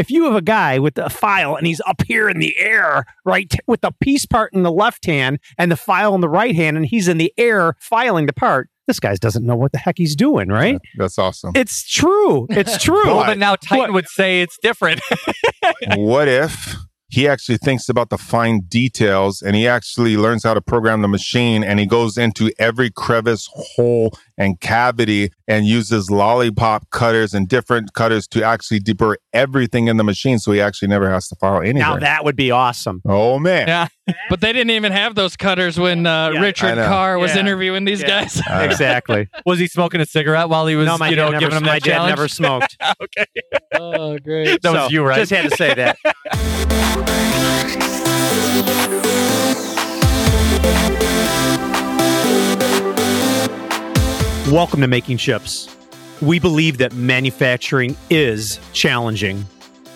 If you have a guy with a file and he's up here in the air, right, with the piece part in the left hand and the file in the right hand, and he's in the air filing the part, this guy doesn't know what the heck he's doing, right? That's awesome. It's true. It's true. Well, but now Titan What? would say it's different. what if he actually thinks about the fine details and he actually learns how to program the machine and he goes into every crevice, hole, and cavity and uses lollipop cutters and different cutters to actually deburr everything in the machine so he actually never has to file anything. now that would be awesome. oh man. Yeah. But they didn't even have those cutters when uh, Yeah, Richard. Carr was Yeah. interviewing these Yeah. guys. Exactly. was he smoking a cigarette while he was, no, my you dad know, never, giving him my that dad challenge? never smoked. okay. oh, great. That was you, right? Just had to say that. Welcome to Making Chips. We believe that manufacturing is challenging,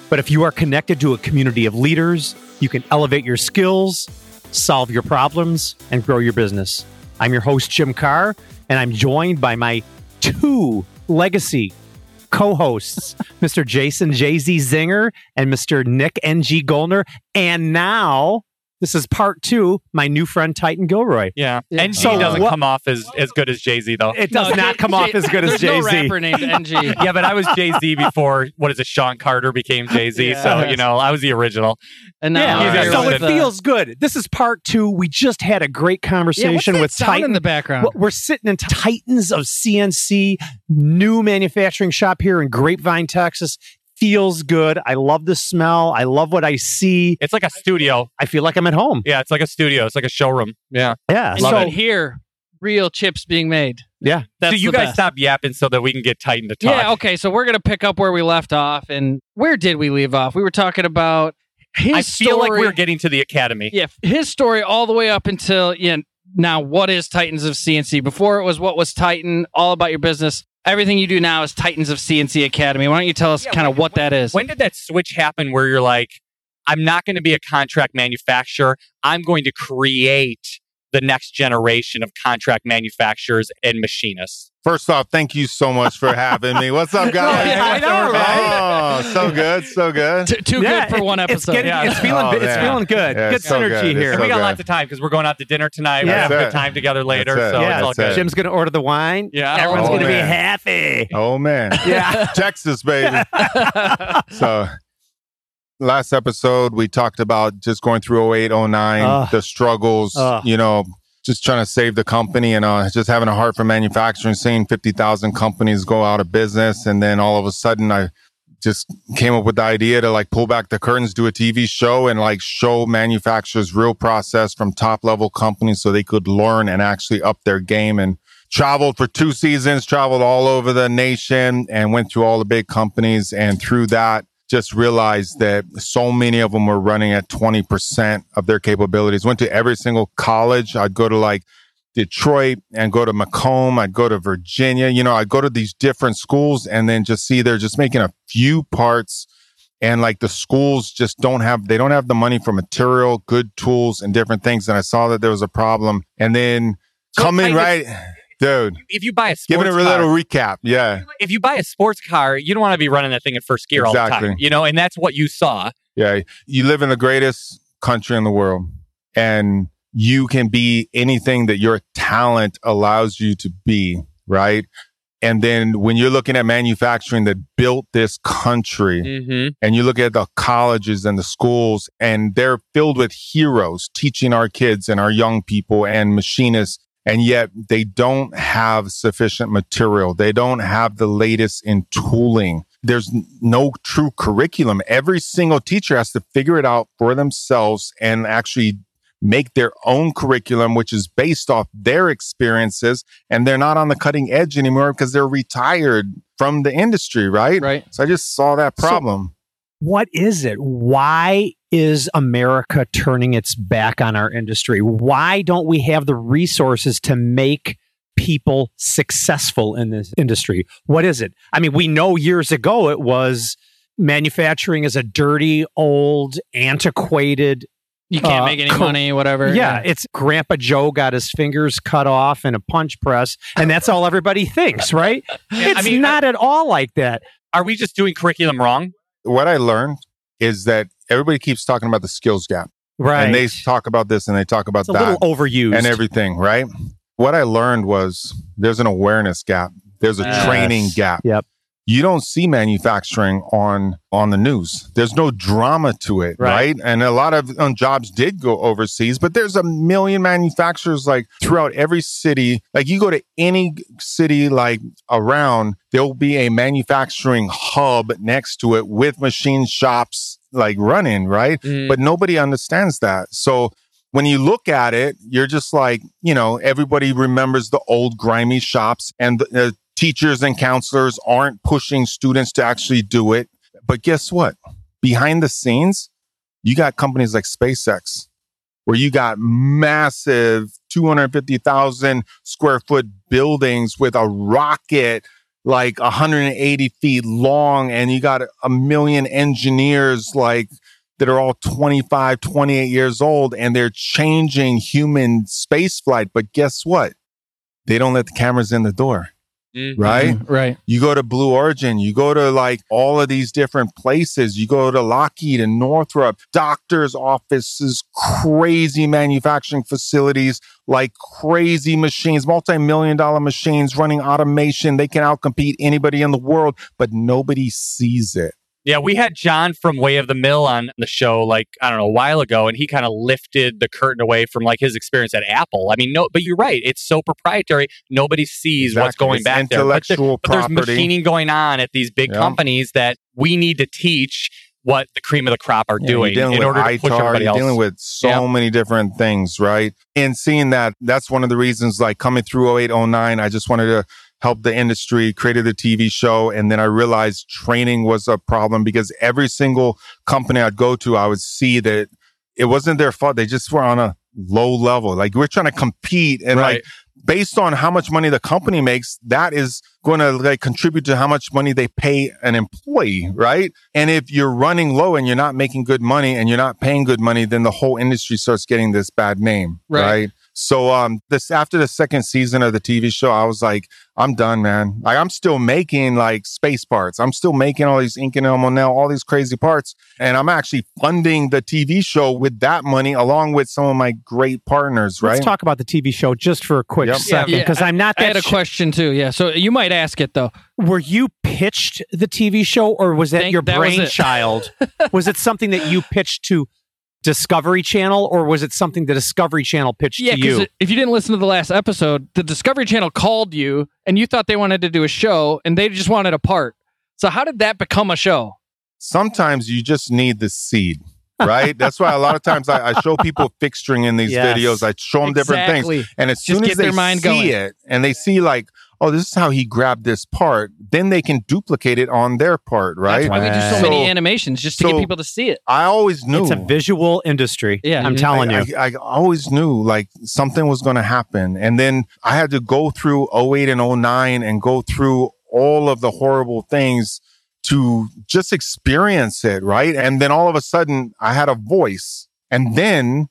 but if you are connected to a community of leaders, you can elevate your skills, solve your problems, and grow your business. I'm your host, Jim Carr, and I'm joined by my two legacy co hosts, Mr. Jason Jay-Z Zinger and Mr. Nick N.G. Goldner. And now, this is part two, my new friend, Titan Gilroy. Yeah. Yeah. NG So doesn't what- come off as, as good as Jay Z, though. It does No, not J- come off J- as good as there's no Jay-Z. rapper named NG. yeah, but I was Jay Z before, what is it, Sean Carter became Jay Z. Yeah. So, you know, I was the original. And now Yeah, he's here so something. it uh, feels good. This is part two. We just had a great yeah, what's conversation that with sound Titan. in the background. Well, We're sitting in Titans of CNC, new manufacturing shop here in Grapevine, Texas. Feels good. I love the smell. I love what I see. It's like a studio. I feel like I'm at home. Yeah, it's like a studio. It's like a showroom. Yeah. Yeah. and so you can hear real chips being made. yeah. That's so you guys best. stop yapping so that we can get Titan to talk. Yeah, okay, so we're gonna pick up where we left off, and where did we leave off? We were talking about his I feel like story- we're getting to the academy. yeah, his story all the way up until yeah. Now, what is Titans of CNC? Before it was what was Titan, all about your business. Everything you do now is Titans of CNC Academy. Why don't you tell us Yeah, kind of when- what that is? When did that switch happen where you're like, I'm not going to be a contract manufacturer. I'm going to create the next generation of contract manufacturers and machinists. First off, thank you so much for having me. What's up, guys? Yeah, I know, right? Oh, so good, so good. T- too Yeah, good for it- one It's, episode. getting, yeah. it's feeling Oh, it's feeling good. Yeah, good it's so synergy good. Here. so we got good. lots of time because we're going out to dinner tonight. We're That's having a good time together later. It. So Yeah, it's all good. it. Jim's gonna order the wine. Yeah. Everyone's Oh, gonna be happy. Oh man. Yeah. Texas, baby. so last episode we talked about just going through 08 09 Ugh. the struggles Ugh. you know just trying to save the company and uh, just having a heart for manufacturing seeing 50000 companies go out of business and then all of a sudden i just came up with the idea to like pull back the curtains do a tv show and like show manufacturers real process from top level companies so they could learn and actually up their game and traveled for two seasons, traveled all over the nation and went through all the big companies. And through that, just realized that so many of them were running at 20% of their capabilities. Went to every single college. I'd go to like Detroit and go to Macomb. I'd go to Virginia. You know, I'd go to these different schools and then just see they're just making a few parts and like the schools just don't have they don't have the money for material good tools and different things and i saw that there was a problem and then So coming kind of- right dude If you buy a giving sports it a car, little recap yeah if you buy a sports car, you don't want to be running that thing in first gear all the time. You know, and that's what you saw. yeah you live in the greatest country in the world and you can be anything that your talent allows you to be right and then when you're looking at manufacturing that built this country Mm-hmm. and you look at the colleges and the schools and they're filled with heroes teaching our kids and our young people and machinists and yet they don't have sufficient material. They don't have the latest in tooling. There's no true curriculum. Every single teacher has to figure it out for themselves and actually make their own curriculum which is based off their experiences. And they're not on the cutting edge anymore because they're retired from the industry right? Right. so I just saw that So- problem. What is it? Why is America turning its back on our industry? Why don't we have the resources to make people successful in this industry? What is it? I mean, we know years ago it was manufacturing is a dirty, old, antiquated. You can't Uh, make any co- money, whatever. Yeah, it's Grandpa Joe got his fingers cut off in a punch press, and that's all everybody thinks, right? I It's mean, not at all like that. Are we just doing curriculum wrong? What I learned is that everybody keeps talking about the skills gap. Right. And they talk about this and they talk about it's a that little overused. and everything, right? What I learned was there's an awareness gap. There's a Yes. training gap. Yep. You don't see manufacturing on on the news. There's no drama to it, Right. right? And a lot of um, jobs did go overseas, but there's a million manufacturers like throughout every city. Like you go to any city like around, there'll be a manufacturing hub next to it with machine shops like running, right? Mm. but nobody understands that. So when you look at it, you're just like, you know, everybody remembers the old grimy shops and the, the teachers and counselors aren't pushing students to actually do it. But guess what? Behind the scenes, you got companies like SpaceX where you got massive 250,000 square foot buildings with a rocket like 180 feet long and you got a million engineers like that are all 25, 28 years old and they're changing human space flight. But guess what? They don't let the cameras in the door, Mhm. right? Mhm, Right. You go to Blue Origin, you go to like all of these different places. You go to Lockheed and Northrop, doctors' offices, crazy manufacturing facilities, like crazy machines, multi million dollar machines running automation. They can outcompete anybody in the world, but nobody sees it. Yeah, we had John from Way of the Mill on the show like I don't know a while ago, and he kind of lifted the curtain away from like his experience at Apple. I mean, no, but you're right; it's so proprietary, nobody sees what's going It's back there. But, there- Intellectual but there's property. machining going on at these big Yeah. companies that we need to teach what the cream of the crop are Yeah, doing in with order to push everybody you're else. dealing with so Yeah. many different things, right? And seeing that, that's one of the reasons, like coming through 08, 09, I just wanted to help the industry, created a TV show. And then I realized training was a problem because every single company I'd go to, I would see that it wasn't their fault. They just were on a low level. Like we're trying to compete and Right. like, based on how much money the company makes, that is going to like contribute to how much money they pay an employee, right? And if you're running low and you're not making good money and you're not paying good money, then the whole industry starts getting this bad name, Right. right? So um this after the second season of the TV show, I was like, I'm done, man. Like I'm still making like space parts. I'm still making all these ink and Elmo now, all these crazy parts. And I'm actually funding the TV show with that money along with some of my great partners, right? Let's talk about the TV show just for a quick Yep. second Yeah, because I'm not I had that. a question too. Yeah. So you might ask it though. were you pitched the TV show or was that Think your that was brainchild? was it something that you pitched to Discovery Channel or was it something the Discovery Channel pitched Yeah, to you? because if you didn't listen to the last episode, the Discovery Channel called you and you thought they wanted to do a show and they just wanted a part. So how did that become a show? sometimes you just need the seed, right? That's why a lot of times I, I show people fixturing in these Yes. videos. I show them different things. And as Just soon as they their mind see going. it and they see like, oh, this is how he grabbed this part, then they can duplicate it on their part, right? That's why we do so So- many animations just to get people to see it. I always knew. it's a visual industry. Yeah. I'm telling I, you. I, I always knew like something was going to happen. And then I had to go through 08 and 09 and go through all of the horrible things to just experience it. Right. And then all of a sudden I had a voice and then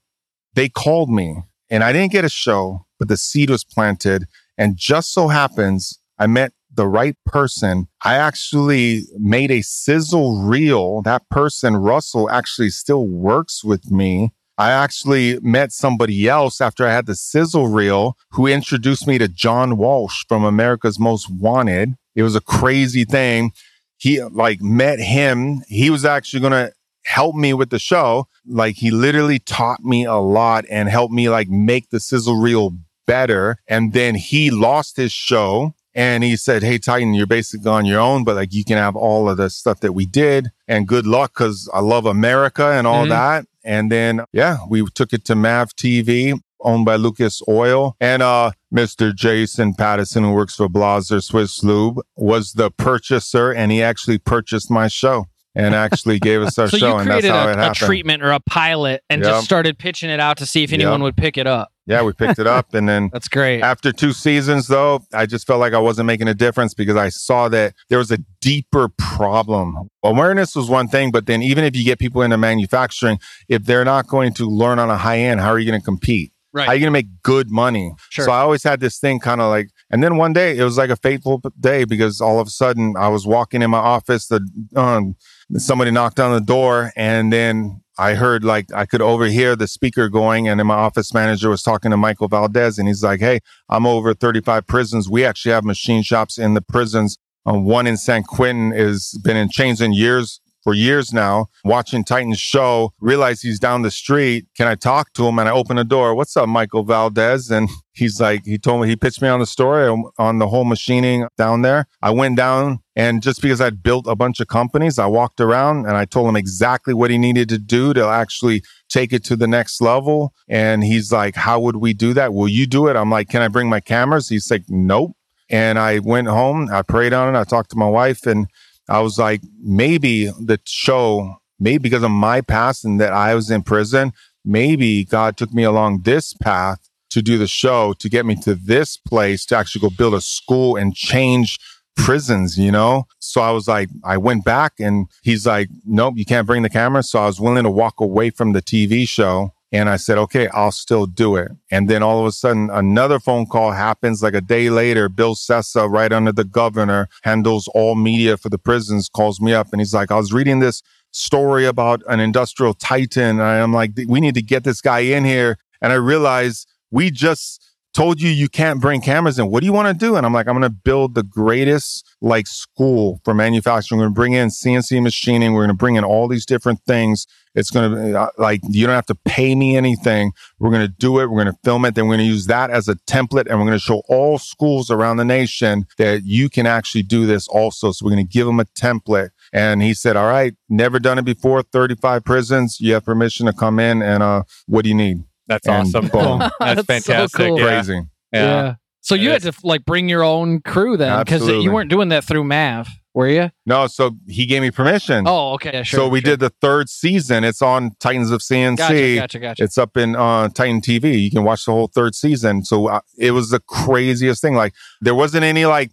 they called me and I didn't get a show, but the seed was planted. And just so happens I met the right person. I actually made a sizzle reel. That person, Russell, actually still works with me. I actually met somebody else after I had the sizzle reel who introduced me to John Walsh from America's Most Wanted. It was a crazy thing. He like met him. He was actually going to help me with the show. Like he literally taught me a lot and helped me like make the sizzle reel better. And then he lost his show and he said, Hey, Titan, you're basically on your own, but like you can have all of the stuff that we did and good luck because I love America and all Mhm. that. And then, yeah, we took it to Mav TV owned by Lucas Oil and, uh, Mr. Jason Patterson, who works for Blaser Swisslube was the purchaser and he actually purchased my show and actually gave us our So show. you And that's created how it a, a treatment or a pilot and Yep. just started pitching it out to see if anyone Yep. would pick it up. Yeah, we picked it up and then That's great. After two seasons, though, I just felt like I wasn't making a difference because I saw that there was a deeper problem. Awareness was one thing, but then even if you get people into manufacturing, if they're not going to learn on a high end, how are you going to compete? Right. How are you going to make good money? Sure. So I always had this thing kind of like, and then one day it was like a fateful day because all of a sudden I was walking in my office, the um, somebody knocked on the door, and then I heard like I could overhear the speaker going, and then my office manager was talking to Michael Valdez, and he's like, "Hey, I'm over 35 prisons. We actually have machine shops in the prisons. Um, one in San Quentin has been in chains in years." For years now, watching Titans show, realize he's down the street. Can I talk to him? And I open the door. What's up, Michael Valdez? And he's like, he told me, he pitched me on the story on the whole machining down there. I went down and just because I'd built a bunch of companies, I walked around and I told him exactly what he needed to do to actually take it to the next level. And he's like, how would we do that? Will you do it? I'm like, can I bring my cameras? He's like, nope. And I went home, I prayed on it. I talked to my wife and I was like, maybe the show, maybe because of my past and that I was in prison, maybe God took me along this path to do the show to get me to this place to actually go build a school and change prisons, you know? So I was like, I went back and he's like, nope, you can't bring the camera. So I was willing to walk away from the TV show. And I said, okay, I'll still do it. And then all of a sudden, another phone call happens like a day later. Bill Sessa, right under the governor, handles all media for the prisons, calls me up and he's like, I was reading this story about an industrial titan. And I'm like, we need to get this guy in here. And I realized we just told you you can't bring cameras in. What do you want to do? And I'm like, I'm going to build the greatest like school for manufacturing. We're going to bring in CNC machining. We're going to bring in all these different things. It's going to be uh, like, you don't have to pay me anything. We're going to do it. We're going to film it. Then we're going to use that as a template and we're going to show all schools around the nation that you can actually do this also. So we're going to give them a template. And he said, all right, never done it before. 35 prisons. You have permission to come in. And, uh, what do you need? That's And awesome. boom. That's, That's so fantastic. cool. Yeah. Crazy. Yeah. So you had to like bring your own crew then because you weren't doing that through Mav, were you? No, so he gave me permission. Oh, okay, sure. so we sure. did the third season. It's on Titans of CNC. Gotcha, gotcha, gotcha. It's up in uh, Titan TV. You can watch the whole third season. So uh, it was the craziest thing. Like there wasn't any like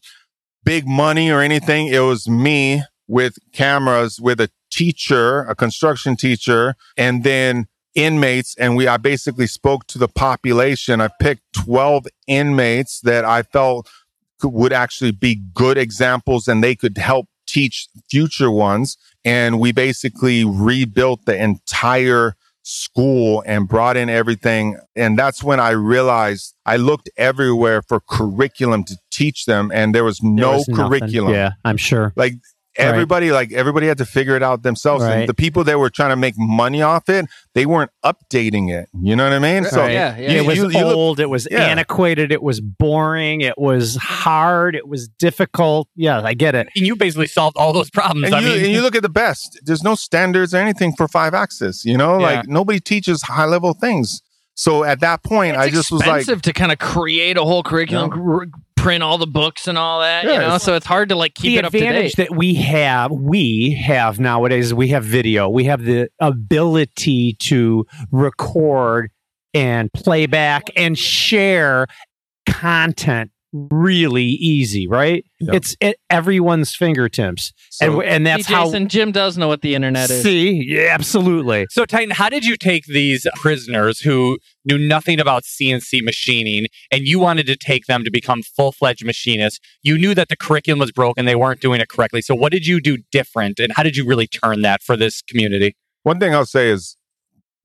big money or anything. It was me with cameras with a teacher, a construction teacher, and then inmates. And we, I basically spoke to the population. I picked 12 inmates that I felt could, would actually be good examples and they could help teach future ones. And we basically rebuilt the entire school and brought in everything. And that's when I realized I looked everywhere for curriculum to teach them and there was There no was nothing. curriculum. Yeah, I'm sure. Like everybody, like everybody had to figure it out themselves. Right. And the people that were trying to make money off it, they weren't updating it. You know what I mean? So Right. yeah, yeah. you- it was you look- old. it was Yeah. antiquated. It was boring. It was hard. It was difficult. Yeah, I get it. And you basically solved all those problems. and I you, mean, and you look at the best. There's no standards or anything for five axis. You know, Yeah. like nobody teaches high level things. So at that point, it's I just was like, expensive to kind of create a whole curriculum, r- print all the books and all that. you Yeah, know, it's- so it's hard to like keep the it up to advantage date. that we have, we have nowadays, we have video. We have the ability to record and playback and share content really easy, right? Yeah. It's at everyone's fingertips, so- and and that's See, how. Jason, Jim does know what the internet is. See, yeah, absolutely. So, Titan, how did you take these prisoners who knew nothing about CNC machining and you wanted to take them to become full fledged machinists? You knew that the curriculum was broken, they weren't doing it correctly. So, what did you do different and how did you really turn that for this community? One thing I'll say is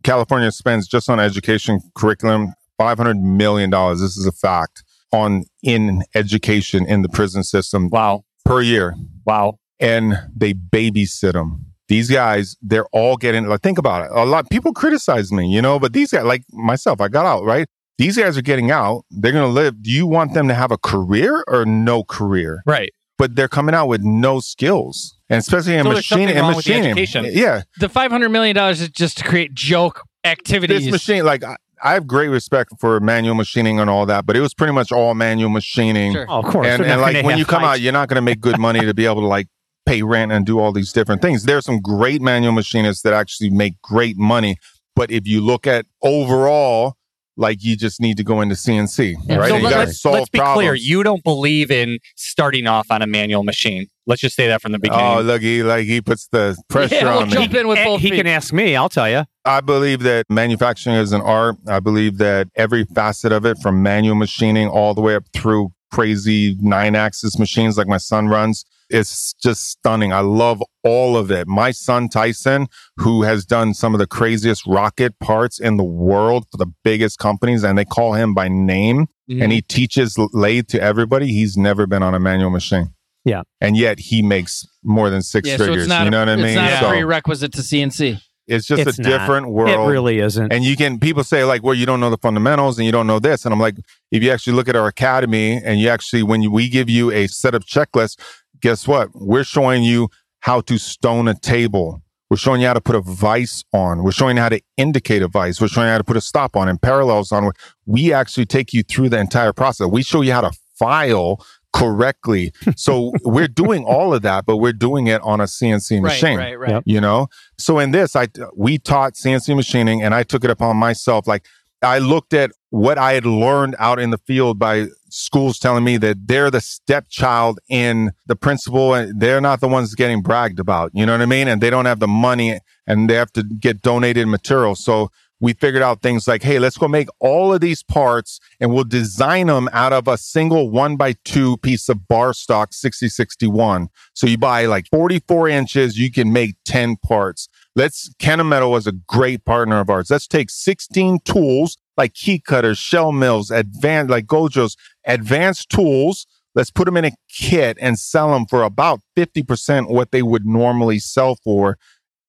California spends just on education curriculum $500 million. This is a fact on in education in the prison system Wow. per year. Wow. And they babysit them. These guys, they're all getting, like, think about it. A lot people criticize me, you know, but these guys, like myself, I got out, right? These guys are getting out. They're going to live. Do you want them to have a career or no career? Right. But they're coming out with no skills. And especially in So machining, and machining. education. Yeah. The five hundred million dollars is just to create joke activities. this machine, like I, I have great respect for manual machining and all that, but it was pretty much all manual machining. Sure. Oh, of course. And, and like when you come out, you're not going to make good money to be able to like pay rent and do all these different things. There are some great manual machinists that actually make great money, but if you look at overall, like you just need to go into CNC, Yeah. right? So you let, us solve let's be problems. clear. You don't believe in starting off on a manual machine. Let's just say that from the beginning. Oh, look, he like he puts the pressure Yeah, we'll on me. jump in with both he feet. can ask me. I'll tell you. I believe that manufacturing is an art. I believe that every facet of it, from manual machining all the way up through crazy nine axis machines like my son runs, it's just stunning. I love all of it. My son Tyson, who has done some of the craziest rocket parts in the world for the biggest companies, and they call him by name, Mhm. and he teaches lathe to everybody. He's never been on a manual machine. Yeah. And yet he makes more than six Yeah, so figures. it's not, you know a, what I mean? it's mean? not Yeah. a prerequisite to CNC. It's just It's a not. different world. It really isn't. And you can, people say like, well, you don't know the fundamentals and you don't know this. And I'm like, if you actually look at our academy and you actually, when you, we give you a set of checklists, guess what? We're showing you how to stone a table. We're showing you how to put a vice on. We're showing you how to indicate a vice. We're showing you how to put a stop on and parallels on. We actually take you through the entire process. We show you how to file correctly. So we're doing all of that, but we're doing it on a CNC machine Right, right, right. Yep. you know so in this i we taught cnc machining and i took it upon myself like i looked at what i had learned out in the field by schools telling me that they're the stepchild in the principal and they're not the ones getting bragged about you know what i mean and they don't have the money and they have to get donated material so we figured out things like, hey, let's go make all of these parts and we'll design them out of a single one by two piece of bar stock 6061. So you buy like 44 inches, you can make 10 parts. Let's, Kennametal was a great partner of ours. Let's take 16 tools like key cutters, shell mills, advanced, like Gojos, advanced tools. Let's put them in a kit and sell them for about 50% what they would normally sell for.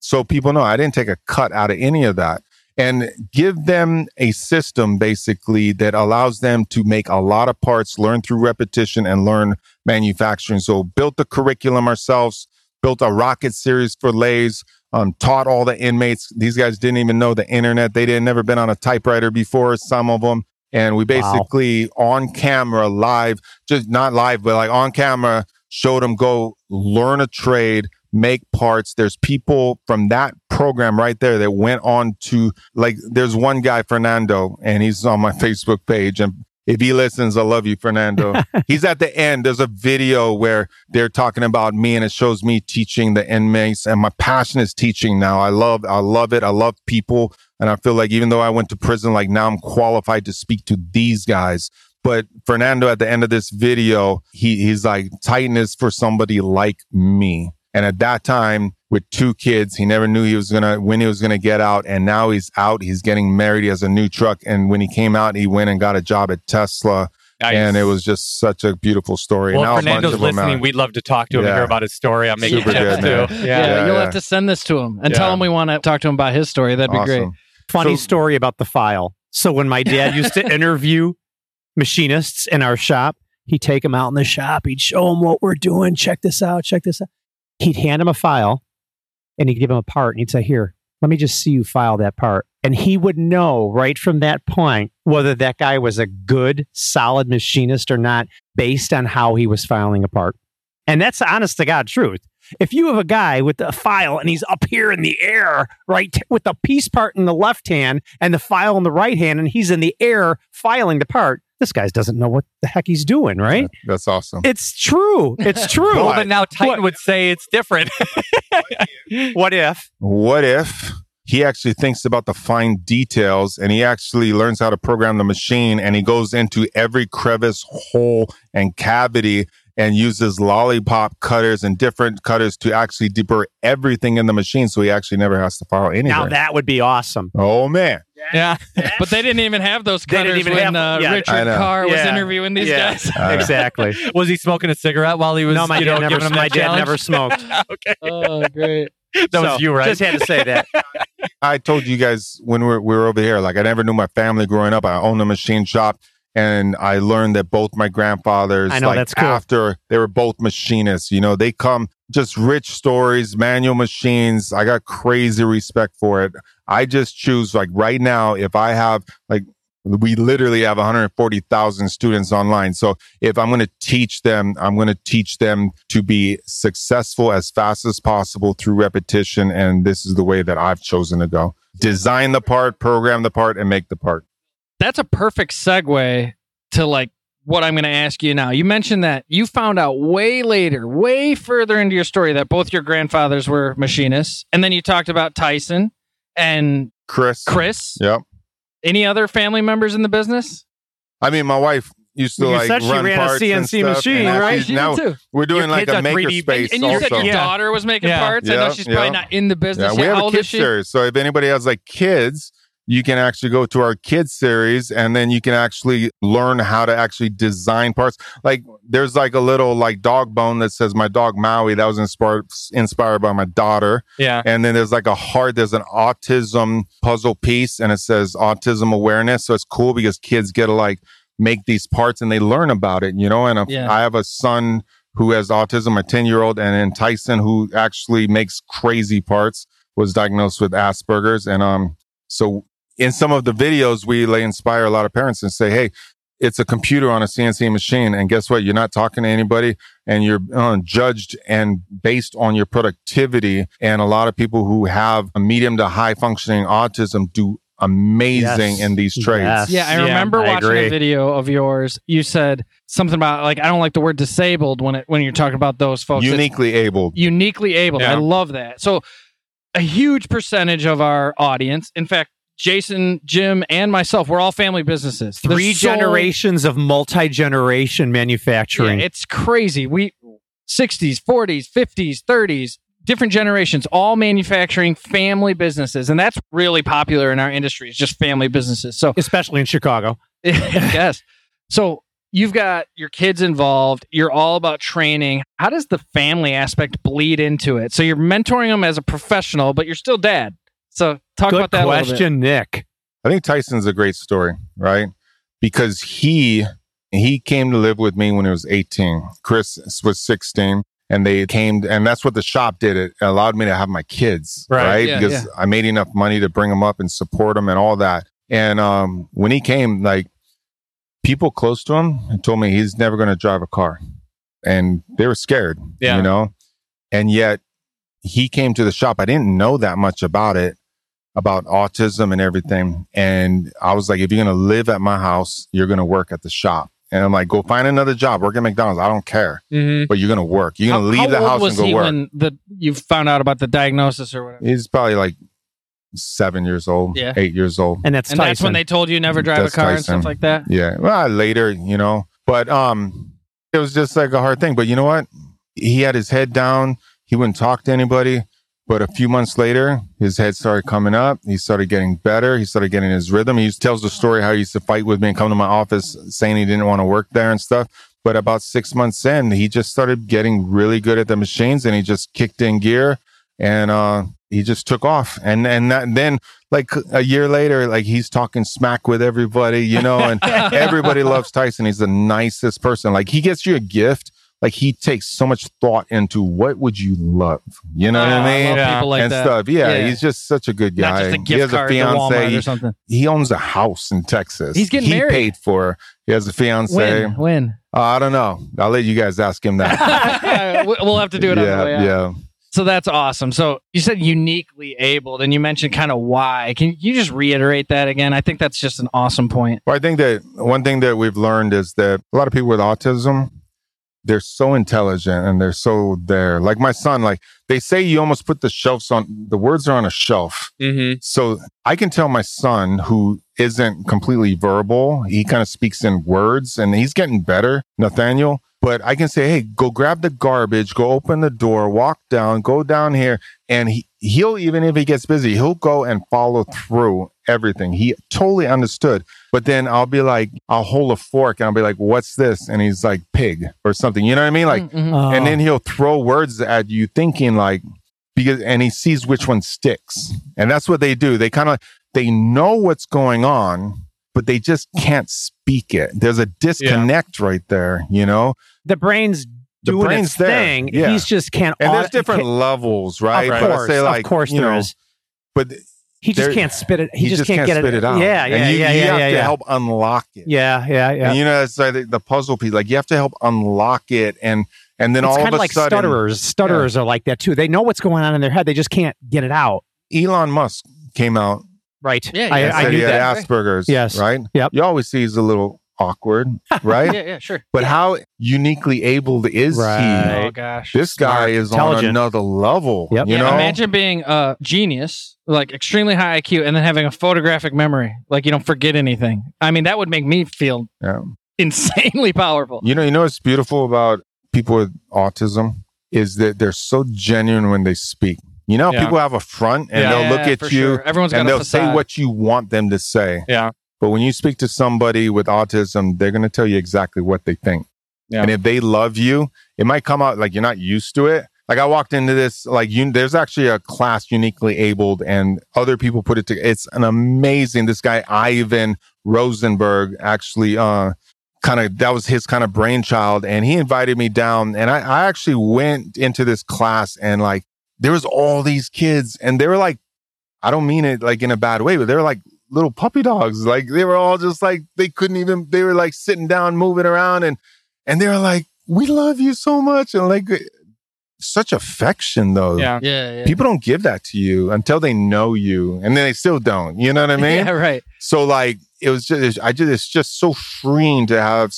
So people know I didn't take a cut out of any of that and give them a system basically that allows them to make a lot of parts, learn through repetition and learn manufacturing. So built the curriculum ourselves, built a rocket series for lathes, um, taught all the inmates. These guys didn't even know the internet. They didn't never been on a typewriter before, some of them. And we basically on camera live, just not live, but like on camera, showed them go learn a trade, make parts. There's people from that program right there that went on to like, there's one guy, Fernando, and he's on my Facebook page. And if he listens, I love you, Fernando. he's at the end. There's a video where they're talking about me and it shows me teaching the inmates and my passion is teaching now. I love, I love it. I love people. And I feel like even though I went to prison, like now I'm qualified to speak to these guys. But Fernando, at the end of this video, he, he's like, Titan is for somebody like me. And at that time, with two kids, he never knew he was gonna when he was gonna get out. And now he's out. He's getting married. He has a new truck. And when he came out, he went and got a job at Tesla. Nice. And it was just such a beautiful story. Well, now if a bunch Fernando's of listening. We'd love to talk to him and hear about his story. I'm making Super tips good, too. Yeah, Yeah, you'll yeah. have to send this to him and Yeah. tell him we want to talk to him about his story. That'd be great. Funny So- story about the file. So when my dad used to interview machinists in our shop, he'd take them out in the shop. He'd show them what we're doing. Check this out. Check this out. He'd hand him a file and he'd give him a part and he'd say, Here, let me just see you file that part. And he would know right from that point whether that guy was a good, solid machinist or not based on how he was filing a part. And that's honest to God truth. If you have a guy with a file and he's up here in the air, right, with the piece part in the left hand and the file in the right hand, and he's in the air filing the part, this guy doesn't know what the heck he's doing, right? That's awesome. It's true. It's true. Well, then now Titan What? would say it's different. what if? What if he actually thinks about the fine details and he actually learns how to program the machine and he goes into every crevice, hole, and cavity and uses lollipop cutters and different cutters to actually deburr everything in the machine so he actually never has to file anything. Now that would be awesome. oh man. Yeah. But they didn't even have those They didn't cutters even when have- uh, yeah. I Richard know. Carr was Yeah. interviewing these Yeah. guys. Uh, exactly. Was he smoking a cigarette while he was? No, my you dad know, never. giving him My that dad challenge? never smoked. okay, oh, great. that So, was you, right? Just had to say that. I told you guys when we were, we were over here, like I never knew my family growing up. I owned a machine shop and I learned that both my grandfathers, I know, like that's cool. after they were both machinists, you know, they come just rich stories, manual machines. I got crazy respect for it. I just choose like right now, if I have like, we literally have 140,000 students online. So if I'm going to teach them, I'm going to teach them to be successful as fast as possible through repetition. And this is the way that I've chosen to go. Design the part, program the part, and make the part. That's a perfect segue to like what I'm going to ask you now. You mentioned that you found out way later, way further into your story that both your grandfathers were machinists. And then you talked about Tyson and Chris. Chris. Yep. Any other family members in the business? I mean, my wife used to You like said she run ran a parts and CNC stuff, machine, and now right? she's- She did Now too. we're doing Your like kids a are maker 3D space And you also. said your Yeah. daughter was making Yeah. parts. I know Yeah, she's probably yeah. not in the business. Yeah, we yet. have How a old is kids she? series. So if anybody has like kids, you can actually go to our kids series and then you can actually learn how to actually design parts. Like there's like a little like dog bone that says my dog Maui. That was inspired inspired by my daughter. Yeah. And then there's like a heart, there's an autism puzzle piece and it says autism awareness. So it's cool because kids get to like make these parts and they learn about it, you know? And a- Yeah. I have a son who has autism, a 10 year old, and then Tyson who actually makes crazy parts was diagnosed with Asperger's. And, um, so in some of the videos, we like inspire a lot of parents and say, Hey, it's a computer on a CNC machine. And guess what? You're not talking to anybody and you're uh, judged and based on your productivity. And a lot of people who have a medium to high functioning autism do amazing Yes. in these trades. Yes. Yeah, I Yeah, remember I watching agree. a video of yours. You said something about like I don't like the word disabled when it when you're talking about those folks. It's Uniquely abled. uniquely able. Yeah. I love that. So a huge percentage of our audience, in fact, Jason, Jim, and myself, we're all family businesses. Three There's so- generations of multi generation manufacturing. Yeah, it's crazy. We 60s, 40s, 50s, 30s, different generations, all manufacturing family businesses. And that's really popular in our industry. It's just family businesses. So especially in Chicago. yes. So you've got your kids involved. You're all about training. How does the family aspect bleed into it? So you're mentoring them as a professional, but you're still dad. So talk Good about that a bit. question, Nick. I think Tyson's a great story, right? Because he he came to live with me when he was 18. Chris was 16 and they came and that's what the shop did. It allowed me to have my kids, Right. right? Yeah, because I made enough money to bring them up and support them and all that. And um when he came like people close to him told me he's never going to drive a car. And they were scared, Yeah. you know? And yet he came to the shop. I didn't know that much about it about autism and everything. And I was like, if you're going to live at my house, you're going to work at the shop. And I'm like, go find another job, work at McDonald's. I don't care, Mm-hmm. but you're going to work. You're going to leave the house and go he work. when the you found out about the diagnosis or whatever? He's probably like seven years old, Yeah. eight years old. And that's And Tyson. that's when they told you never drive That's a car and stuff like that. Yeah. Well, later, you know, but, um, it was just like a hard thing. But you know what? He had his head down. He wouldn't talk to anybody. But a few months later, his head started coming up. He started getting better. He started getting his rhythm. He tells the story how he used to fight with me and come to my office saying he didn't want to work there and stuff. But about six months in, he just started getting really good at the machines and he just kicked in gear and, uh, he just took off. And, and that, then like a year later, like he's talking smack with everybody, you know, and everybody loves Tyson. He's the nicest person. Like he gets you a gift. Like he takes so much thought into what would you love, you know what I mean? love Yeah. people like and that. stuff. Yeah, Yeah. he's just such a good guy. A he gift has a fiance. Or something. He owns a house in Texas. He's getting he married. paid for. He has a fiance. When? When? Uh, I don't know. I'll let you guys ask him that. We- we'll have to do it yeah, yeah. So that's awesome. So you said uniquely abled, and you mentioned kind of why. Can you just reiterate that again? I think that's just an awesome point. Well, I think that one thing that we've learned is that a lot of people with autism, they're so intelligent and they're so there. Like my son, like they say you almost put the shelves on, the words are on a shelf. Mm-hmm. So I can tell my son who isn't completely verbal, he kind of speaks in words and he's getting better, Nathaniel. But I can say, hey, go grab the garbage, go open the door, walk down, go down here. And he, he'll, even if he gets busy, he'll go and follow through everything. He totally understood. But then I'll be like, I'll hold a fork and I'll be like, what's this? And he's like, pig or something. You know what I mean? Like, Mhm. Oh. and then he'll throw words at you thinking like because and he sees which one sticks and that's what they do they kind of they know what's going on but they just can't speak it there's a disconnect right there you know the brain's The doing brain's its thing. Yeah. He's just can't. and there's different can't- levels right Of course, say, like, of course, you there know, is. but He just can't spit it. He, he, just, can't, get spit it, out Yeah, yeah, and you, yeah, you yeah, have yeah, to yeah. help unlock it Yeah, yeah, yeah. and you know it's like the, the puzzle piece like you have to help unlock it and and then it's all kind of of a like sudden stutterers. Stutterers are like that too. They know what's going on in their head. They just can't get it out. elon musk came out Right. Yeah, I, yeah. and I knew he had that. Asperger's. Yes. Right. Yep. You always see he's a little awkward, right? yeah, yeah, sure. But how uniquely abled is Right. Oh gosh. he? This guy Smart, is on another level. Yep. You Yeah, know, imagine being a genius, like extremely high IQ, and then having a photographic memory, like you don't forget anything. I mean, that would make me feel Yeah. insanely powerful. You know, you know what's beautiful about people with autism is that they're so genuine when they speak. You know, Yeah. people have a front and Yeah. they'll look at you sure. Everyone's and they'll say what you want them to say. Yeah. But when you speak to somebody with autism, they're going to tell you exactly what they think. Yeah. And if they love you, it might come out like you're not used to it. Like I walked into this, like you, there's actually a class uniquely abled, and other people put it to. It's an amazing. This guy Ivan Rosenberg actually, uh, kind of that was his kind of brainchild, and he invited me down, and I, I actually went into this class, and like there was all these kids, and they were like, I don't mean it like in a bad way, but they were like little puppy dogs. Like they were all just like they couldn't even. They were like sitting down, moving around, and and they were like, "We love you so much," and like uh, such affection though. Yeah. Yeah, yeah. People don't give that to you until they know you, and then they still don't. You know what I mean? yeah, right. So like it was just I just it's just so freeing to have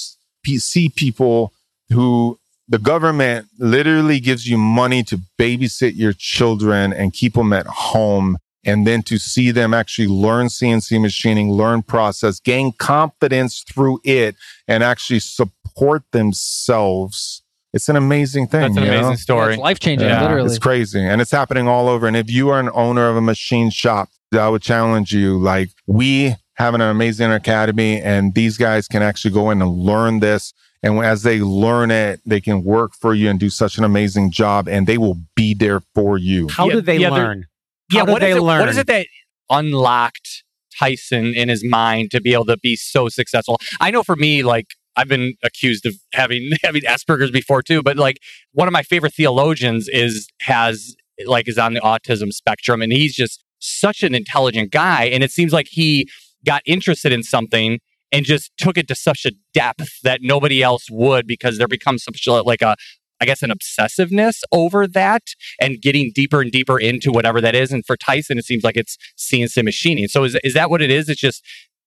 see people who the government literally gives you money to babysit your children and keep them at home and then to see them actually learn CNC machining, learn process, gain confidence through it and actually support themselves. It's an amazing thing. That's an you know? amazing story. It's life changing, Yeah, literally. It's crazy. And it's happening all over. And if you are an owner of a machine shop, I would challenge you like, we have an amazing academy, and these guys can actually go in and learn this. And as they learn it, they can work for you and do such an amazing job, and they will be there for you. How Yeah, do they yeah, learn? Yeah, what is it, learn? What is it that unlocked Tyson in his mind to be able to be so successful? I know for me, like I've been accused of having having Asperger's before too, but like one of my favorite theologians is has like is on the autism spectrum, and he's just such an intelligent guy, and it seems like he got interested in something and just took it to such a depth that nobody else would because there becomes such a, like a I guess an obsessiveness over that and getting deeper and deeper into whatever that is. And for Tyson, it seems like it's CNC machining. So is is that what it is? It's just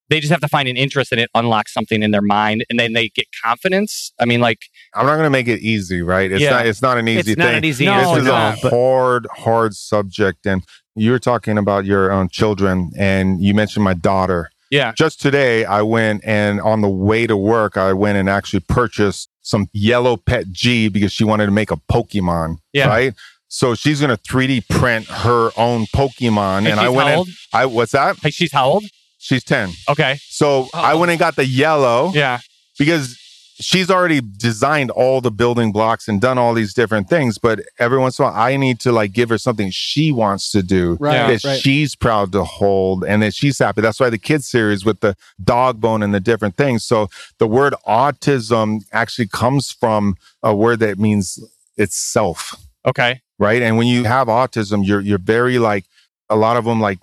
they just have to find an interest and it unlocks something in their mind, and then they get confidence. I mean, like I'm not going to make it easy, right? It's Yeah. not. It's not an easy thing. It's not an easy No, this is no, a but- hard, hard subject. And you were talking about your own children, and you mentioned my daughter. yeah, Just today, I went and on the way to work, I went and actually purchased some yellow PETG because she wanted to make a Pokemon. Yeah. Right. So she's gonna 3D print her own Pokemon, Hey, and I went. And, old? I what's that? Hey, she's how old? She's ten. Okay, So oh. I went and got the yellow yeah, because she's already designed all the building blocks and done all these different things. But every once in a while, I need to like give her something she wants to do Right, that right. she's proud to hold and that she's happy. That's why the kids series with the dog bone and the different things. So the word autism actually comes from a word that means itself okay, right? And when you have autism, you're you're very like a lot of them like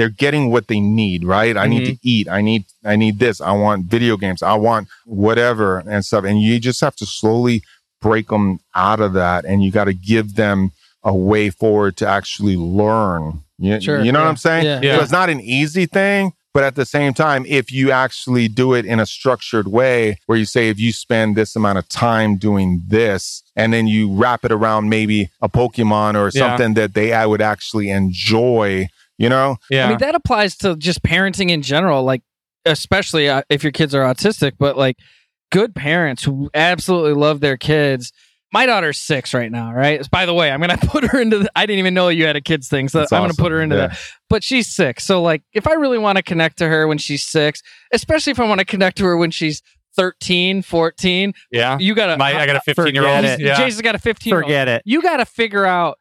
they're getting what they need, right? I need to mm-hmm. eat. I need I need this. I want video games. I want whatever and stuff. And you just have to slowly break them out of that and you got to give them a way forward to actually learn. You, Sure, you know what I'm saying? yeah. Yeah. So it's not an easy thing, but at the same time, if you actually do it in a structured way where you say, if you spend this amount of time doing this, and then you wrap it around maybe a Pokemon or Yeah. something that they I would actually enjoy, you know? yeah, I mean, that applies to just parenting in general, like, especially uh, if your kids are autistic, but like good parents who absolutely love their kids. My daughter's six right now, right? By the way, I'm going to put her into the, I didn't even know you had a kids thing. So That's I'm going to put her into Yeah. that. But she's six. So, like, if I really want to connect to her when she's six, especially if I want to connect to her when she's 13, 14, yeah. you got to, My, I got a 15 year old. Forget it. Yeah. Jason's got a 15 Forget it. you got to figure out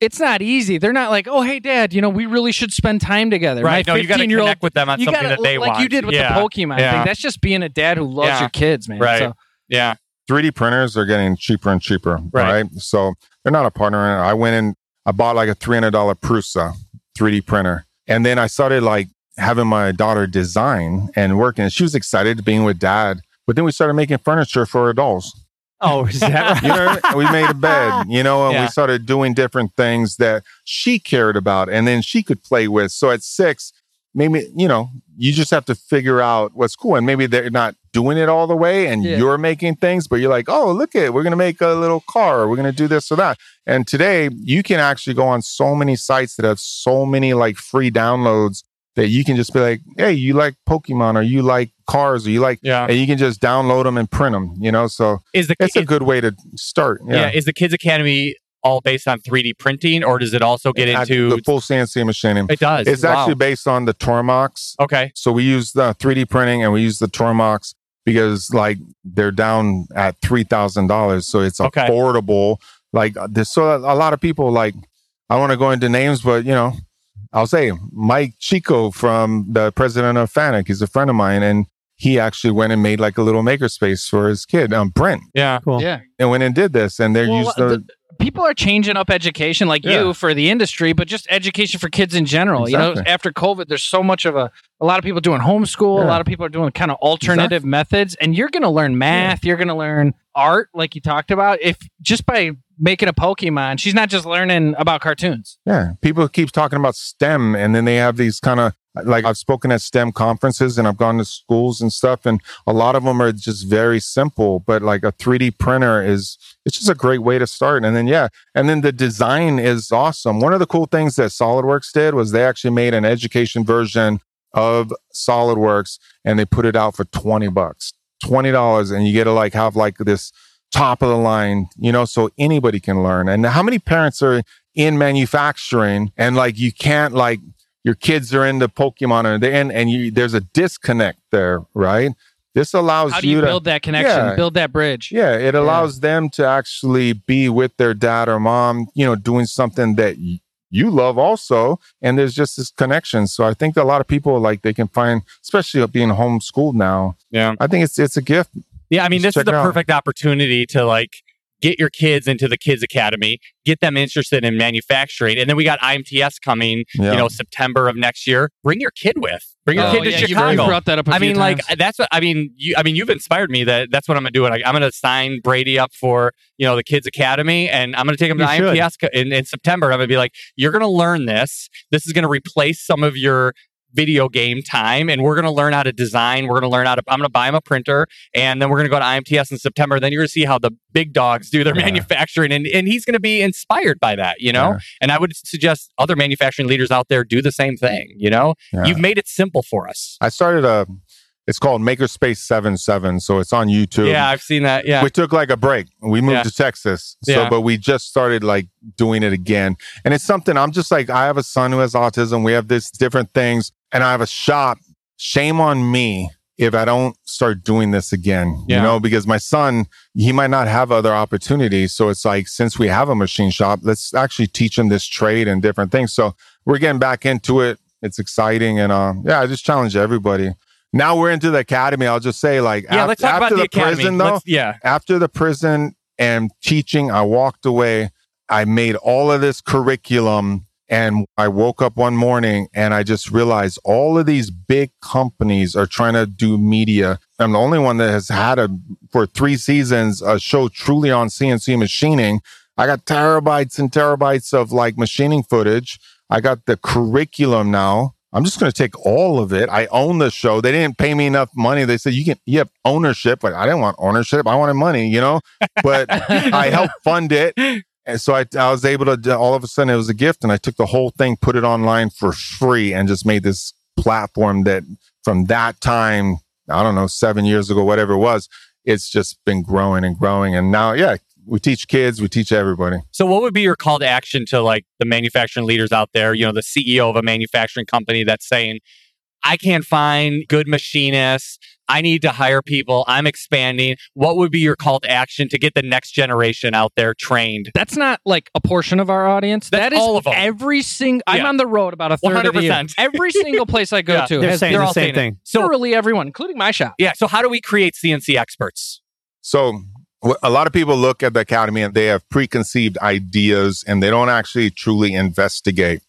it's not easy. They're not like, oh, hey, dad, you know, we really should spend time together. Right. My No, you got to 15-year-old connect with them on something gotta, that they like want. you did with yeah. the Pokemon Yeah. thing. That's just being a dad who loves Yeah. your kids, man. Right. So, Yeah. 3D printers are getting cheaper and cheaper, Right. right? So they're not a partner. I went and I bought like a $300 Prusa 3D printer. And then I started like having my daughter design and working. She was excited being with dad. But then we started making furniture for adults. Oh, is that You know, we made a bed, you know, and Yeah. we started doing different things that she cared about and then she could play with. So at six, maybe, you know, you just have to figure out what's cool. And maybe they're not doing it all the way and Yeah. you're making things, but you're like, oh, look at it. We're going to make a little car. Or we're going to do this or that. And today you can actually go on so many sites that have so many like free downloads that you can just be like, hey, you like Pokemon or you like cars or you like, Yeah. and you can just download them and print them, you know? So Is the it's a good way to start. yeah. Yeah. Is the Kids Academy all based on 3D printing, or does it also get Act- into? the full CNC machining. it does. It's Wow. actually based on the Tormachs. okay. So we use the 3D printing and we use the Tormachs because like they're down at three thousand dollars, so it's Okay. affordable. Like uh, this, so a lot of people like. I want to go into names, but you know, I'll say Mike Cicco from the president of Fanuc. He's a friend of mine, and he actually went and made like a little makerspace for his kid, um, Brent, Yeah. Cool. Yeah. and went and did this, and they're Well, used the, the- people are changing up education like Yeah. you for the industry, but just education for kids in general. You know, after COVID, there's so much of a a lot of people doing homeschool, a lot of people are doing kind of alternative methods, and you're going to learn math, you're going to learn art, like you talked about. If just by making a Pokemon, she's not just learning about cartoons. Yeah, people keep talking about STEM, and then they have these kind of like I've spoken at STEM conferences and I've gone to schools and stuff, and a lot of them are just very simple. But like a 3D printer is it's just a great way to start. And then yeah, and then the design is awesome. One of the cool things that SolidWorks did was they actually made an education version of SolidWorks and they put it out for 20 bucks. $20 and you get to like have like this top of the line, you know, so anybody can learn. And how many parents are in manufacturing and like you can't like your kids are into Pokemon and they and, and you there's a disconnect there, right? This allows How do you to build that connection, Yeah. build that bridge? yeah, it allows them to actually be with their dad or mom, you know, doing something that y- you love also. And there's just this connection. So I think a lot of people like they can find, especially being homeschooled now. Yeah. I think it's it's a gift. Yeah, I mean, Just this is the it out. perfect opportunity to like get your kids into the Kids Academy, get them interested in manufacturing, and then we got IMTS coming. Yeah. You know, September of next year. Bring your kid with. Bring your Oh, kid to yeah, you've brought that up. I I mean, like that's what I mean. You, I mean, you've inspired me that that's what I'm gonna do. Like, I'm gonna sign Brady up for you know the Kids Academy, and I'm gonna take him to You should. IMTS in, in September. I'm gonna be like, you're gonna learn this. This is gonna replace some of your video game time, and we're gonna learn how to design. We're gonna learn how to. I'm gonna buy him a printer, and then we're gonna go to IMTS in September. Then you're gonna see how the big dogs do their Yeah. manufacturing, and and he's gonna be inspired by that. You know, Yeah. and I would suggest other manufacturing leaders out there do the same thing. You know, Yeah. you've made it simple for us. I started a it's called Makerspace 77. So it's on YouTube. Yeah, I've seen that. Yeah. We took like a break. We moved Yeah. to Texas. So, Yeah. but we just started like doing it again. And it's something I'm just like, I have a son who has autism. We have this different things and I have a shop. Shame on me if I don't start doing this again, Yeah. you know, because my son, he might not have other opportunities. So it's like, since we have a machine shop, let's actually teach him this trade and different things. So we're getting back into it. It's exciting. And, uh, yeah, I just challenge everybody. Now we're into the academy. I'll just say like, yeah, af- let's talk after about the, the academy. prison though, Let's- yeah. after the prison and teaching, I walked away. I made all of this curriculum and I woke up one morning and I just realized all of these big companies are trying to do media. I'm the only one that has had a, for three seasons, a show truly on CNC machining. I got terabytes and terabytes of like machining footage. I got the curriculum now. I'm just going to take all of it. I own the show. They didn't pay me enough money. They said you can you have ownership. Like I didn't want ownership. I wanted money, you know. But I helped fund it, and so I, I was able to. All of a sudden, it was a gift, and I took the whole thing, put it online for free, and just made this platform that from that time, I don't know, seven years ago, whatever it was, it's just been growing and growing, and now, yeah, we teach kids, we teach everybody. So, what would be your call to action to like the manufacturing leaders out there? You know, the CEO of a manufacturing company that's saying, "I can't find good machinists. I need to hire people. I'm expanding." What would be your call to action to get the next generation out there trained? That's not like a portion of our audience. That's That is all of 'em. every single. I'm on the road about a third of the year. Every single place I go Yeah. to They're has saying they're the all same saying it. thing. So, literally everyone, including my shop. yeah. So, how do we create CNC experts? So wh- a lot of people look at the academy and they have preconceived ideas and they don't actually truly investigate.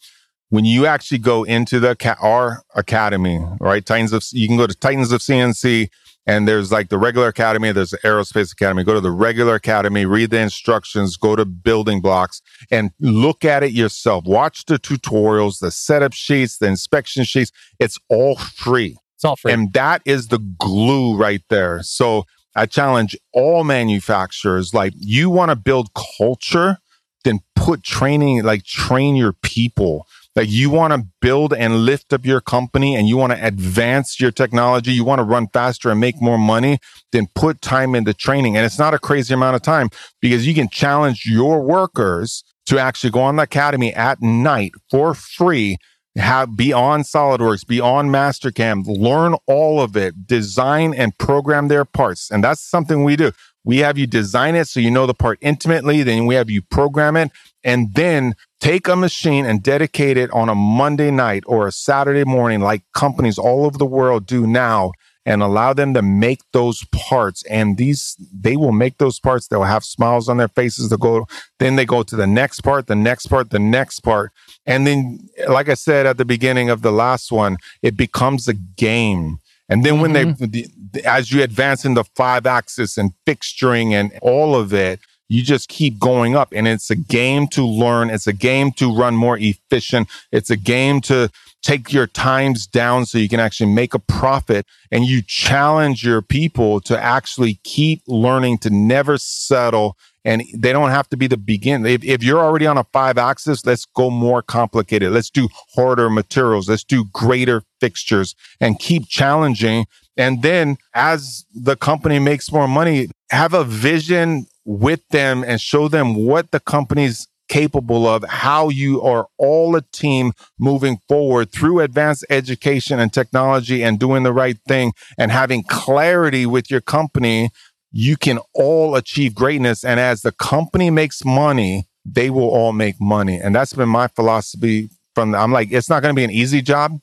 When you actually go into the our academy, right? Titans of you can go to Titans of CNC and there's like the regular academy, there's the aerospace academy. Go to the regular academy, read the instructions, go to building blocks and look at it yourself. Watch the tutorials, the setup sheets, the inspection sheets. It's all free. It's It's all free. And that is the glue right there. So I challenge all manufacturers like you want to build culture, then put training, like train your people. Like you want to build and lift up your company and you want to advance your technology. You want to run faster and make more money, then put time into training. And it's not a crazy amount of time because you can challenge your workers to actually go on the academy at night for free have be on SolidWorks, be on Mastercam, learn all of it, design and program their parts. And that's something we do. We have you design it so you know the part intimately, then we have you program it, and then take a machine and dedicate it on a Monday night or a Saturday morning, like companies all over the world do now and allow them to make those parts. And these, they will make those parts. They'll have smiles on their faces to go. Then they go to the next part, the next part, the next part. And then, like I said at the beginning of the last one, it becomes a game. And then when mm-hmm. they, the, as you advance in the five axis and fixturing and all of it, you just keep going up and it's a game to learn. It's a game to run more efficient. It's a game to take your times down so you can actually make a profit and you challenge your people to actually keep learning to never settle and they don't have to be the beginning. If, if you're already on a five axis, let's go more complicated. Let's do harder materials. Let's do greater fixtures and keep challenging. And then as the company makes more money, have a vision with them and show them what the company's capable of, how you are all a team moving forward through advanced education and technology and doing the right thing and having clarity with your company, you can all achieve greatness. And as the company makes money, they will all make money. And that's been my philosophy from the, I'm like, it's not going to be an easy job,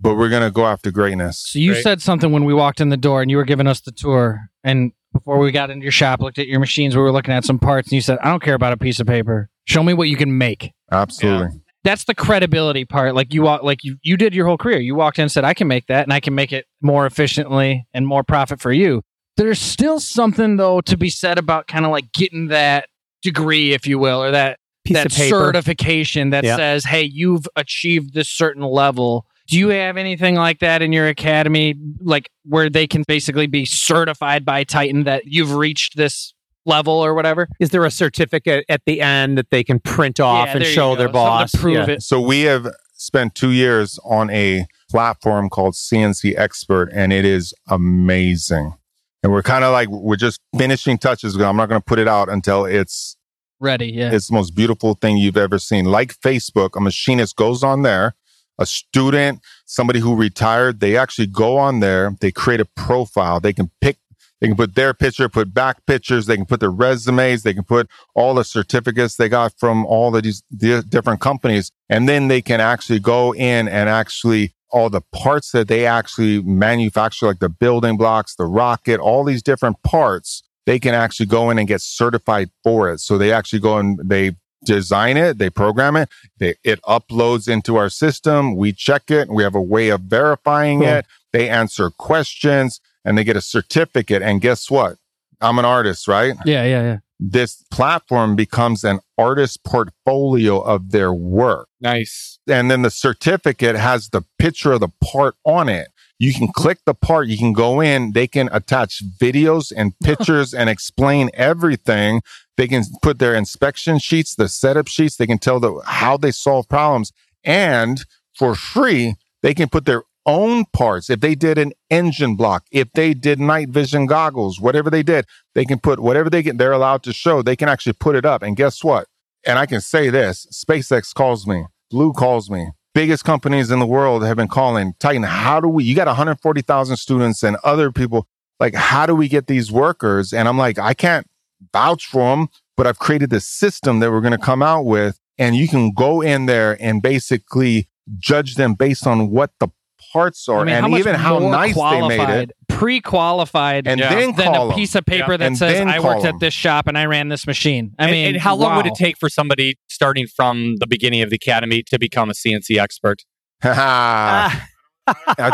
but we're going to go after greatness. So you said something when we walked in the door and you were giving us the tour and before we got into your shop, looked at your machines, we were looking at some parts and you said, I don't care about a piece of paper. Show me what you can make. Absolutely. Yeah. That's the credibility part. Like you like you, you did your whole career. You walked in and said, I can make that and I can make it more efficiently and more profit for you. There's still something though to be said about kind of like getting that degree, if you will, or that Piece that certification that yeah. says, "Hey, you've achieved this certain level." Do you have anything like that in your academy, like where they can basically be certified by Titan that you've reached this level or whatever? Is there a certificate at the end that they can print off yeah, and show their boss? prove yeah. it. So we have spent two years on a platform called CNC Expert, and it is amazing. And we're kind of like we're just finishing touches. I'm not going to put it out until it's ready. Yeah, it's the most beautiful thing you've ever seen. Like Facebook, a machinist goes on there. A student, somebody who retired, they actually go on there, they create a profile. They can pick they can put their picture, put back pictures. They can put their resumes. They can put all the certificates they got from all these different companies. And then they can actually go in and actually all the parts that they actually manufacture, like the building blocks, the rocket, all these different parts, they can actually go in and get certified for it. So they actually go and they design it, they program it, they, it uploads into our system. We check it. We have a way of verifying cool. it. They answer questions and they get a certificate. And guess what? I'm an artist, right? Yeah, yeah, yeah. This platform becomes an artist portfolio of their work. Nice. And then the certificate has the picture of the part on it. You can click the part, you can go in, they can attach videos and pictures and explain everything. They can put their inspection sheets, the setup sheets, they can tell the, how they solve problems. And for free, they can put their own parts. If they did an engine block, if they did night vision goggles, whatever they did, they can put whatever they get, they're allowed to show, they can actually put it up. And guess what? And I can say this SpaceX calls me, Blue calls me. Biggest companies in the world have been calling Titan. How do we, you got 140,000 students and other people. Like, how do we get these workers? And I'm like, I can't vouch for them, but I've created this system that we're going to come out with. And you can go in there and basically judge them based on what the parts are, I mean, and how even how nice they made it. Pre-qualified, and yeah. then than a piece of paper yeah. that and says I worked them. at this shop and I ran this machine. I and, mean, and how long would it take for somebody starting from the beginning of the academy to become a CNC expert? I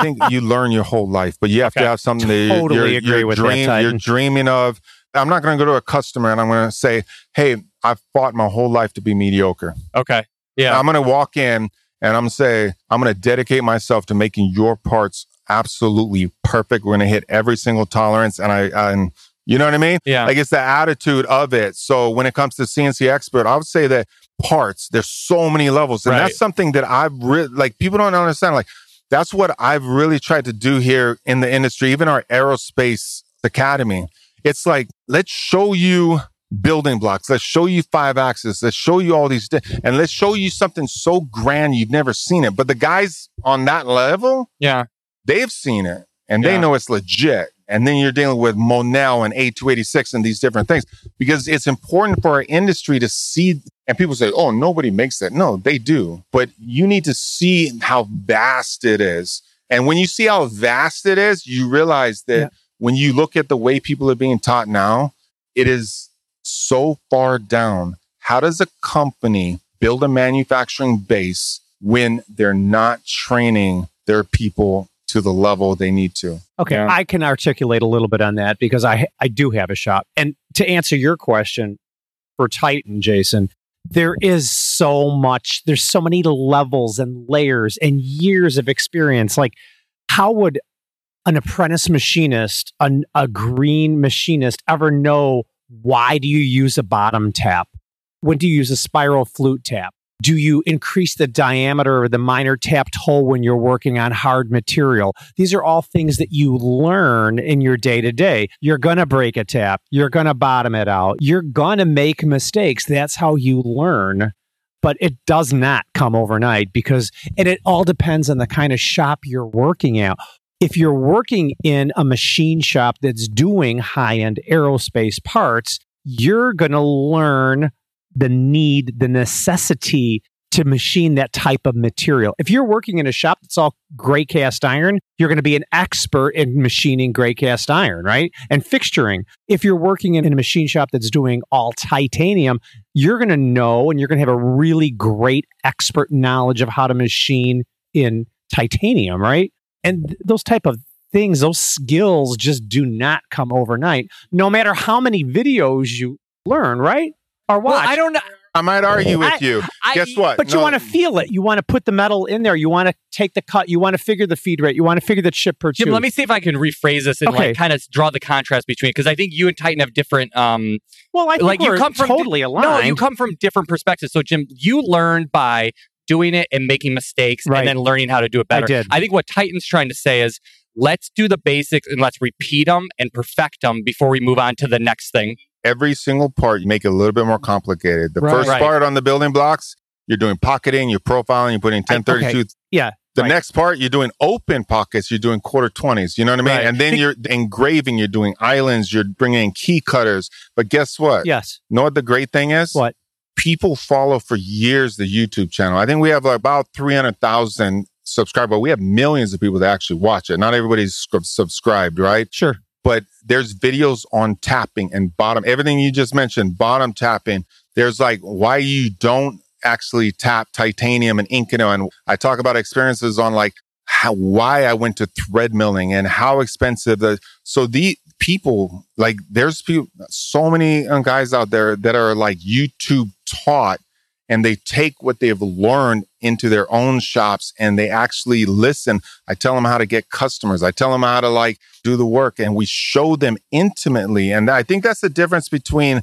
think you learn your whole life, but you have okay. to have something that totally you're, agree you're, with dream, that you're dreaming of. I'm not going to go to a customer and I'm going to say, "Hey, I've fought my whole life to be mediocre." Okay. Yeah. I'm going to walk in and I'm going to say, I'm going to dedicate myself to making your parts absolutely perfect. We're going to hit every single tolerance. And I, and you know what I mean? Yeah. Like it's the attitude of it. So when it comes to CNC expert, I would say that parts, there's so many levels. And Right. that's something that I've really, like people don't understand. Like that's what I've really tried to do here in the industry, even our aerospace academy. It's like, let's show you building blocks. Let's show you five axes. Let's show you all these, di- and let's show you something so grand you've never seen it. But the guys on that level, Yeah. they've seen it and they know it's legit. And then you're dealing with Monel and A286 and these different things because it's important for our industry to see. And people say, oh, nobody makes that. No, they do. But you need to see how vast it is. And when you see how vast it is, you realize that Yeah. when you look at the way people are being taught now, it is so far down. How does a company build a manufacturing base when they're not training their people to the level they need to? Okay, Yeah. I can articulate a little bit on that because I I do have a shop. And to answer your question for Titan, Jason, there is so much. There's so many levels and layers and years of experience. Like, how would an apprentice machinist, an, a green machinist, ever know why do you use a bottom tap? When do you use a spiral flute tap? Do you increase the diameter of the minor tapped hole when you're working on hard material? These are all things that you learn in your day to day. You're going to break a tap. You're going to bottom it out. You're going to make mistakes. That's how you learn. But it does not come overnight because, and it all depends on the kind of shop you're working at. If you're working in a machine shop that's doing high end aerospace parts, you're going to learn the need, the necessity to machine that type of material. If you're working in a shop that's all gray cast iron, you're going to be an expert in machining gray cast iron, right? And fixturing. If you're working in a machine shop that's doing all titanium, you're going to know and you're going to have a really great expert knowledge of how to machine in titanium, right? And those type of things, those skills just do not come overnight, no matter how many videos you learn, right? Or watch. Well, I don't know. I might argue with I- you. I- Guess what? But you want to feel it. You want to put the metal in there. You want to take the cut. You want to figure the feed rate. You want to figure the chip per Jim, tube. let me see if I can rephrase this and Okay. like kind of draw the contrast between because I think you and Titan have different um well, I think like, you we're come from- totally aligned. No, you come from different perspectives. So, Jim, you learned by doing it and making mistakes Right. and then learning how to do it better. I better. did. I think what Titan's trying to say is let's do the basics and let's repeat them and perfect them before we move on to the next thing. every single part, you make it a little bit more complicated. The Right. first Right. part on the building blocks, you're doing pocketing, you're profiling, you're putting 1032. Yeah, The right. next part, you're doing open pockets, you're doing quarter 20s. You know what I mean? Right. And then you're engraving, you're doing islands, you're bringing in key cutters. But guess what? Yes. know what the great thing is? What? People follow for years the YouTube channel. I think we have about 300,000 subscribers, we have millions of people that actually watch it. Not everybody's subscribed, right? Sure. But there's videos on tapping and bottom, everything you just mentioned, bottom tapping. There's like why you don't actually tap titanium and Inconel. And I talk about experiences on like how, why I went to thread milling and how expensive the, so the people, like there's people, so many guys out there that are like YouTube taught and they take what they've learned into their own shops and they actually listen. I tell them how to get customers. I tell them how to like do the work and we show them intimately. And I think that's the difference between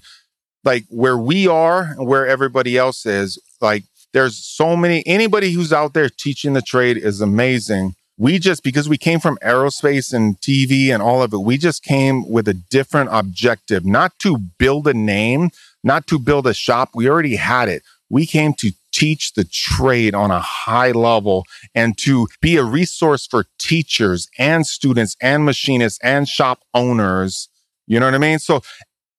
like where we are and where everybody else is. Like there's so many, anybody who's out there teaching the trade is amazing. We just, because we came from aerospace and TV and all of it, we just came with a different objective, not to build a name, not to build a shop. We already had it. We came to teach the trade on a high level and to be a resource for teachers and students and machinists and shop owners. You know what I mean? So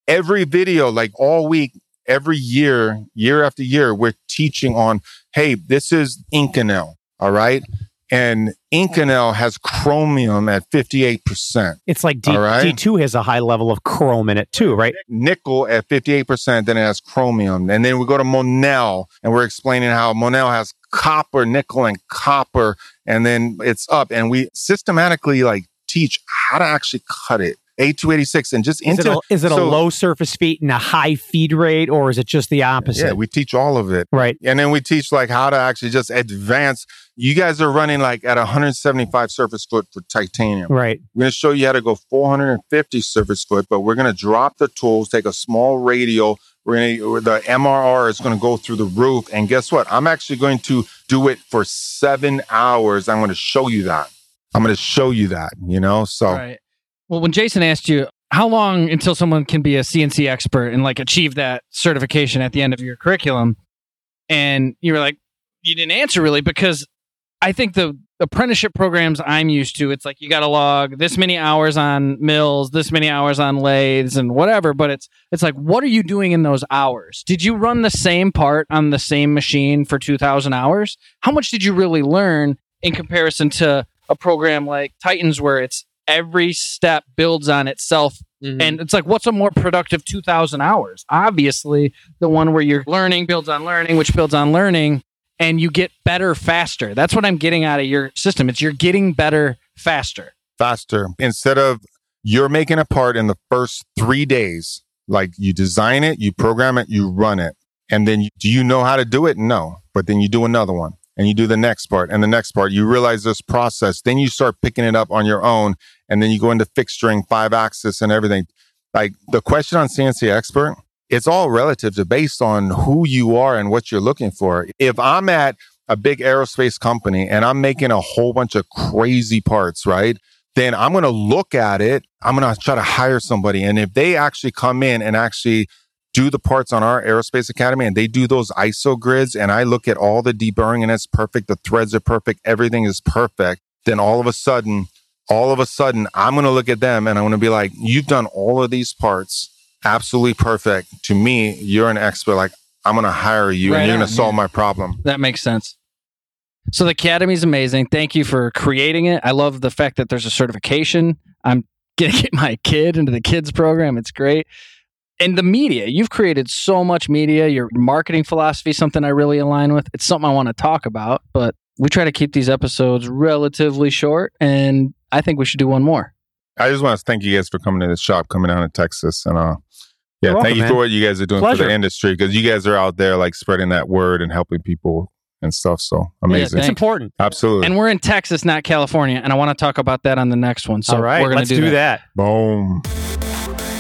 every video, like all week, every year, year after year, we're teaching on, hey, this is Inconel. All right. And Inconel has chromium at 58%. It's like D, right. D2 has a high level of chrome in it too, right? nickel at 58%, then it has chromium. And then we go to Monel and we're explaining how Monel has copper, nickel, and copper. And then it's up. And we systematically like teach how to actually cut it. A286 and just Is into it, a, is it a low surface feet and a high feed rate, or is it just the opposite? Yeah, we teach all of it. right. And then we teach like how to actually just advance you guys are running like at 175 surface foot for titanium. Right. We're going to show you how to go 450 surface foot, but we're going to drop the tools, take a small radial. We're going to, the MRR is going to go through the roof. And guess what? I'm actually going to do it for seven hours. I'm going to show you that. I'm going to show you that, you know? So, Right. Well, when Jason asked you how long until someone can be a CNC expert and like achieve that certification at the end of your curriculum, and you were like, you didn't answer really because I think the apprenticeship programs I'm used to, it's like you got to log this many hours on mills, this many hours on lathes, and whatever. But it's it's like, what are you doing in those hours? Did you run the same part on the same machine for two thousand hours? How much did you really learn in comparison to a program like Titans, where it's every step builds on itself mm-hmm. and it's like, what's a more productive 2,000 hours? Obviously, the one where you're learning builds on learning, which builds on learning, and you get better faster. That's what I'm getting out of your system. It's you're getting better faster. faster. Instead of you're making a part in the first three days, like you design it, you program it, you run it. And then you, do you know how to do it? No. But then you do another one and you do the next part and the next part. You realize this process. Then you start picking it up on your own. And then you go into fixturing, five axis and everything. Like the question on CNC expert, it's all relative to based on who you are and what you're looking for. If I'm at a big aerospace company and I'm making a whole bunch of crazy parts, right? Then I'm going to look at it. I'm going to try to hire somebody. And if they actually come in and actually do the parts on our aerospace academy and they do those isogrids and I look at all the deburring and it's perfect. The threads are perfect. Everything is perfect. Then all of a sudden, all of a sudden, I'm going to look at them and I'm going to be like, you've done all of these parts absolutely perfect. To me, you're an expert. Like, I'm going to hire you Right and you're going to solve yeah. my problem. That makes sense. So the academy is amazing. Thank you for creating it. I love the fact that there's a certification. I'm gonna get my kid into the kids program. It's great. And the media, you've created so much media. Your marketing philosophy, something I really align with. It's something I want to talk about, but we try to keep these episodes relatively short, and I think we should do one more. I just want to thank you guys for coming to the shop, coming down to Texas. And, uh, yeah, You're thank welcome, you man. for what you guys are doing for the industry because you guys are out there like spreading that word and helping people and stuff. So amazing. It's important. Absolutely. And we're in Texas, not California, and I want to talk about that on the next one. So All right. we're gonna let's do, do that. that. Boom.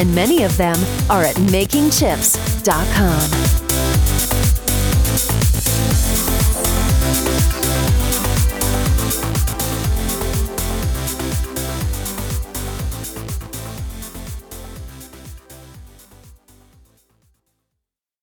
and many of them are at makingchips.com.